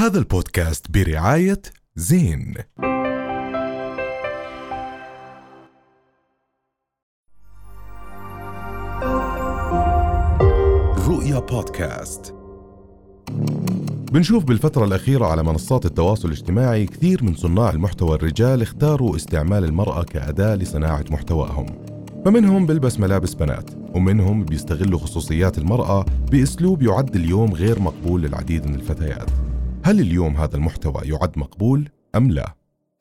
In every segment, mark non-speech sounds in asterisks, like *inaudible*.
هذا البودكاست برعاية زين. رؤيا بودكاست. بنشوف بالفترة الأخيرة على منصات التواصل الاجتماعي كثير من صناع المحتوى الرجال اختاروا استعمال المرأة كأداة لصناعة محتواهم. فمنهم بيلبس ملابس بنات ومنهم بيستغلوا خصوصيات المرأة بأسلوب يعد اليوم غير مقبول للعديد من الفتيات. هل اليوم هذا المحتوى يعد مقبول أم لا؟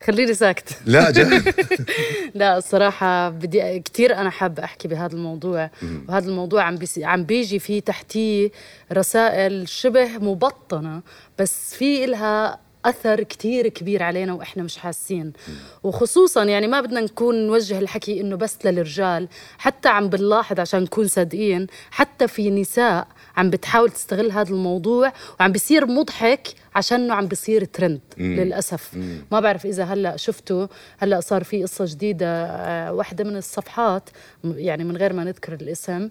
خليني ساكت. لا جد. *laughs* لا الصراحة بدي كثير أنا حابة أحكي بهذا الموضوع. وهذا الموضوع عم بيسي عم بيجي فيه تحتيه رسائل شبه مبطنة بس في إلها أثر كتير كبير علينا وإحنا مش حاسين. وخصوصا يعني ما بدنا نكون نوجه الحكي إنه بس للرجال حتى عم بنلاحظ عشان نكون صادقين حتى في نساء عم بتحاول تستغل هذا الموضوع وعم بيصير مضحك عشانه عم بيصير ترند للأسف. ما بعرف إذا هلأ شفتوا هلأ صار في قصة جديدة آه، واحدة من الصفحات يعني من غير ما نذكر الاسم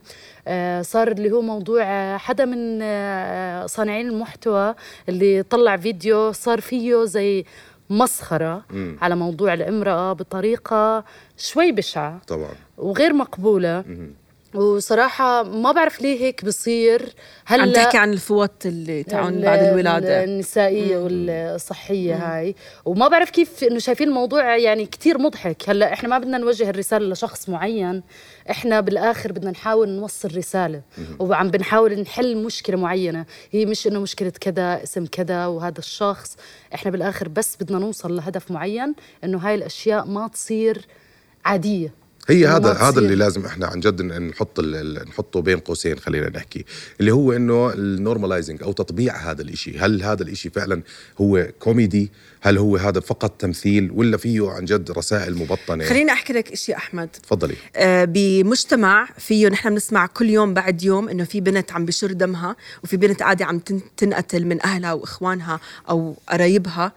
آه، صار اللي هو موضوع آه، حدا من آه، صانعين المحتوى اللي طلع فيديو صار فيه زي مسخرة على موضوع الامرأة بطريقة شوي بشعة طبعا. وغير مقبولة. وصراحة ما بعرف ليه هيك بصير. هلأ عم تحكي عن الفوط اللي تعون بعد الولادة. النسائية والصحية هاي. وما بعرف كيف إنه شايفين الموضوع يعني كتير مضحك. هلأ إحنا ما بدنا نوجه الرسالة لشخص معين. إحنا بالآخر بدنا نحاول نوصل رسالة. وعم بنحاول نحل مشكلة معينة. هي مش إنه مشكلة كذا اسم كذا وهذا الشخص. إحنا بالآخر بس بدنا نوصل لهدف معين إنه هاي الأشياء ما تصير عادية. هي هذا هذا. اللي لازم إحنا عن جد نحط نحطه بين قوسين خلينا نحكي اللي هو إنه ال normalizing أو تطبيع هذا الإشي. هل هذا الإشي فعلا هو كوميدي هل هو هذا فقط تمثيل؟ ولا فيه عن جد رسائل مبطنة؟ خليني أحكي لك إشي أحمد. تفضلي. آه، بمجتمع فيه نحن بنسمع كل يوم بعد يوم إنه في بنت عم بهدر دمها وفي بنت قاعدة عم تن- تنقتل من أهلها وإخوانها أو قرايبها.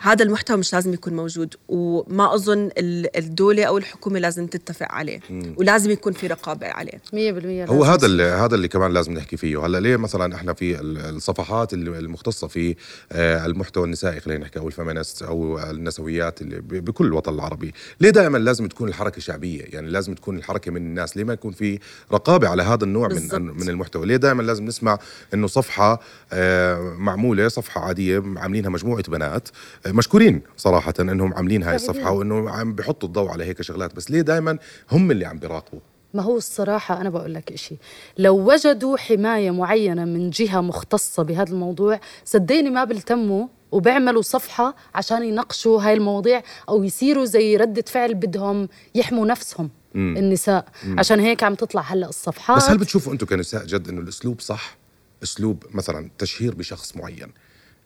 هذا المحتوى مش لازم يكون موجود وما أظن ال- الدولة أو الحكومة لازم تتفق عليه ولازم يكون في رقابة عليه. 100% هو هذا اللي هذا اللي كمان لازم نحكي فيه. هلا ليه مثلا إحنا في ال- الصفحات اللي- المختصة في آه، المحتوى النسائي خلينا نحكي أو الفيمينست أو النسويات اللي بكل الوطن العربي. ليه دائما لازم تكون الحركة شعبية؟ يعني لازم تكون الحركة من الناس. ليه ما يكون في رقابة على هذا النوع من بالضبط. من المحتوى؟ ليه دائما لازم نسمع إنه صفحة آه، معمولة صفحة عادية عاملينها مجموعة بنات مشكورين صراحة إنهم عاملين هاي الصفحة وإنه عم بحطوا الضوء على هيك شغلات بس ليه دائما هم اللي عم بيراقبوا؟ ما هو الصراحة أنا بقول لك إشي لو وجدوا حماية معينة من جهة مختصة بهذا الموضوع صدقني ما بيلتموا وبيعملوا صفحة عشان يناقشوا هاي المواضيع أو يصيروا زي ردة فعل بدهم يحموا نفسهم النساء. عشان هيك عم تطلع هلأ الصفحات. بس هل بتشوفوا أنتم كنساء جد إنه الأسلوب صح؟ أسلوب مثلا تشهير بشخص معين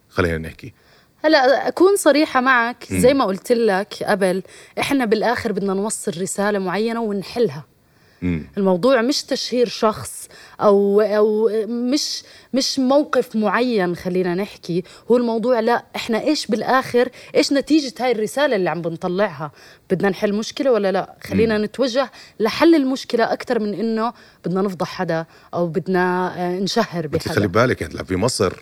خلينا نحكي. هلا أكون صريحة معك. زي ما قلت لك قبل إحنا بالآخر بدنا نوصل رسالة معينة ونحلها. الموضوع مش تشهير شخص أو أو مش مش موقف معين خلينا نحكي. هو الموضوع لا إحنا إيش بالآخر إيش نتيجة هاي الرسالة اللي عم بنطلعها؟ بدنا نحل مشكلة ولا لا؟ خلينا نتوجه لحل المشكلة أكثر من إنه بدنا نفضح حدا أو بدنا آه، نشهر انت خلي بحدا بالك هلا في مصر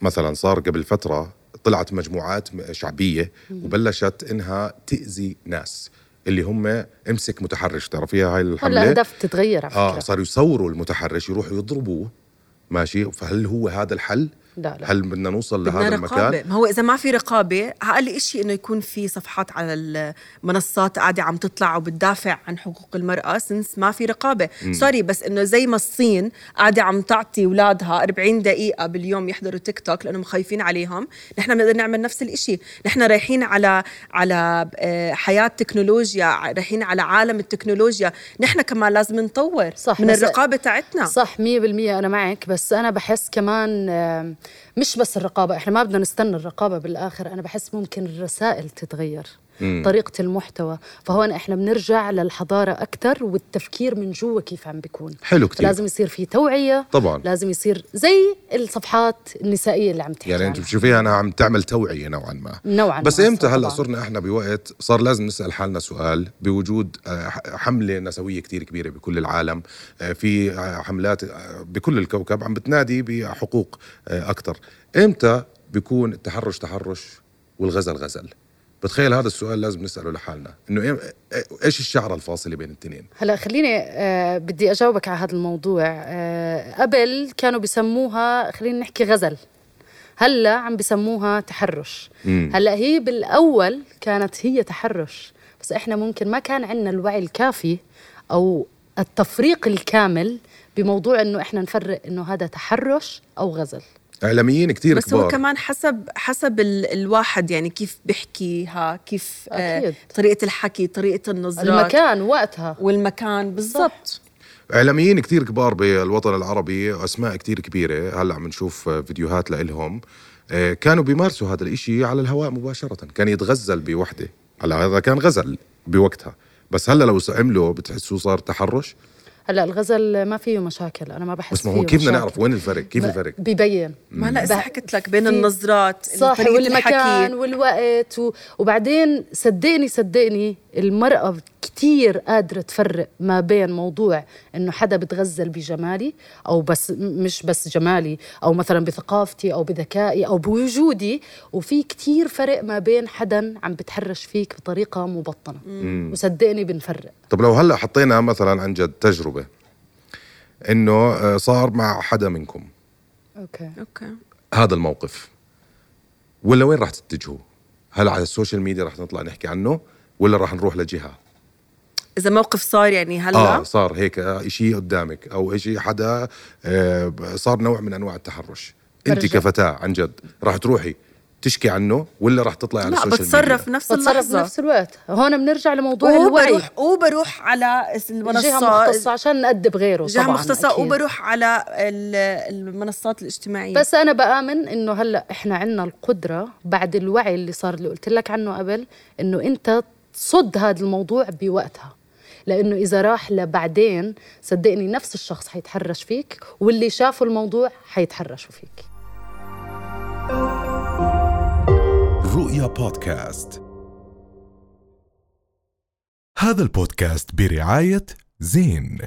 مثلا صار قبل فترة طلعت مجموعات شعبية وبلشت إنها تأذي ناس اللي هم امسك متحرش تعرفيها هاي هلا الحمله اهداف تتغير على آه فكرة. صاروا يصوروا المتحرش يروحوا يضربوه ماشي؟ فهل هو هذا الحل؟ لا لا. هل بدنا نوصل بدنا لهذا رقابة. المكان؟ ما هو إذا ما في رقابة أقل شيء إنه يكون في صفحات على المنصات قاعدة عم تطلع وبتدافع عن حقوق المرأة سنس ما في رقابة. سوري بس إنه زي ما الصين قاعدة عم تعطي أولادها 40 دقيقة باليوم يحضروا تيك توك لأنهم خايفين عليهم نحن بنقدر نعمل نفس الإشي. نحن رايحين على على آه، حياة تكنولوجيا رايحين على عالم التكنولوجيا. نحن كمان لازم نطور صح، من الرقابة تاعتنا. صح 100% أنا معك بس أنا بحس كمان مش بس الرقابة إحنا ما بدنا نستنى الرقابة بالآخر. أنا بحس ممكن الرسائل تتغير. طريقة المحتوى فهون إحنا بنرجع للحضارة أكثر والتفكير من جوا كيف عم بيكون حلو كتير. لازم يصير في توعية طبعاً. لازم يصير زي الصفحات النسائية اللي عم تحكي يعني أنت. بتشوفيها أنها عم تعمل توعية نوعا ما نوعاً بس إمتى هلأ. صرنا إحنا بوقت صار لازم نسأل حالنا سؤال بوجود آه، حملة نسوية كتير كبيرة بكل العالم آه، في آه، حملات بكل الكوكب عم بتنادي بحقوق أكثر إمتى بيكون التحرش تحرش والغزل غزل بتخيل هذا السؤال لازم نسأله لحالنا. إنه إيه- إيش الشعره الفاصله بين الاثنين هلا خليني آه بدي أجاوبك على هذا الموضوع. آه قبل كانوا بسموها خلينا نحكي غزل. هلا عم بسموها تحرش. مم. هلا هي بالأول كانت هي تحرش بس إحنا ممكن ما كان عندنا الوعي الكافي أو التفريق الكامل بموضوع إنه إحنا نفرق إنه هذا تحرش أو غزل. إعلاميين كتير بس كبار. هو كمان حسب حسب ال الواحد يعني كيف بيحكيها كيف آه أكيد. طريقة الحكي طريقة النظرات. المكان وقتها. والمكان بالضبط. إعلاميين كتير كبار بالوطن العربي أسماء كتير كبيرة. هلأ عم نشوف فيديوهات لإلهم. آه، كانوا بيمارسوا هذا الإشي على الهواء مباشرة. كان يتغزل بوحدة. هلأ هذا كان غزل بوقتها. بس هلأ لو عمله بتحسوه صار تحرش؟ هلا الغزل ما فيه مشاكل أنا ما بحس بس ما فيه هو كيف بدنا. نعرف وين الفرق كيف الفرق ببين ما هلا إذا حكيت لك بين النظرات صح والمكان الحكي. والوقت و... وبعدين صدقني صدقني المرأة كتير قادرة تفرق ما بين موضوع إنه حدا بتغزل بجمالي أو بس مش بس جمالي أو مثلا بثقافتي أو بذكائي أو بوجودي وفي كتير فرق ما بين حدا عم بتحرش فيك بطريقة مبطنة. وصدقني بنفرق. طب لو هلأ حطينا مثلا عن جد تجربة إنه آه، صار مع حدا منكم. okay. okay. هذا الموقف. ولا وين راح تتجهوا؟ هل على ال social media راح نطلع نحكي عنه ولا راح نروح لجهة؟ إذا موقف صار يعني هلأ؟ آه صار هيك شيء قدامك أو شيء حدا آه صار نوع من أنواع التحرش. أنت. كفتاة عن جد راح تروحي تشكي عنه ولا راح تطلعي على لا السوشيال بتصرف ميديا؟ نفس بتصرف اللحظة. بنفس الوقت. هون بنرجع لموضوع الوعي. وبروح وبروح على جهة المنصات. مختصة عشان نأدب غيره جهة طبعاً مختصة أكيد. وبروح على ال- المنصات الاجتماعية. بس أنا بآمن إنه هلأ إحنا عندنا القدرة بعد الوعي اللي صار اللي قلت لك عنه قبل إنه أنت تصد هذا الموضوع بوقتها. لأنه إذا راح لبعدين صدقني نفس الشخص حيتحرش فيك واللي شافوا الموضوع حيتحرشوا فيك. رؤيا بودكاست. هذا البودكاست برعاية زين.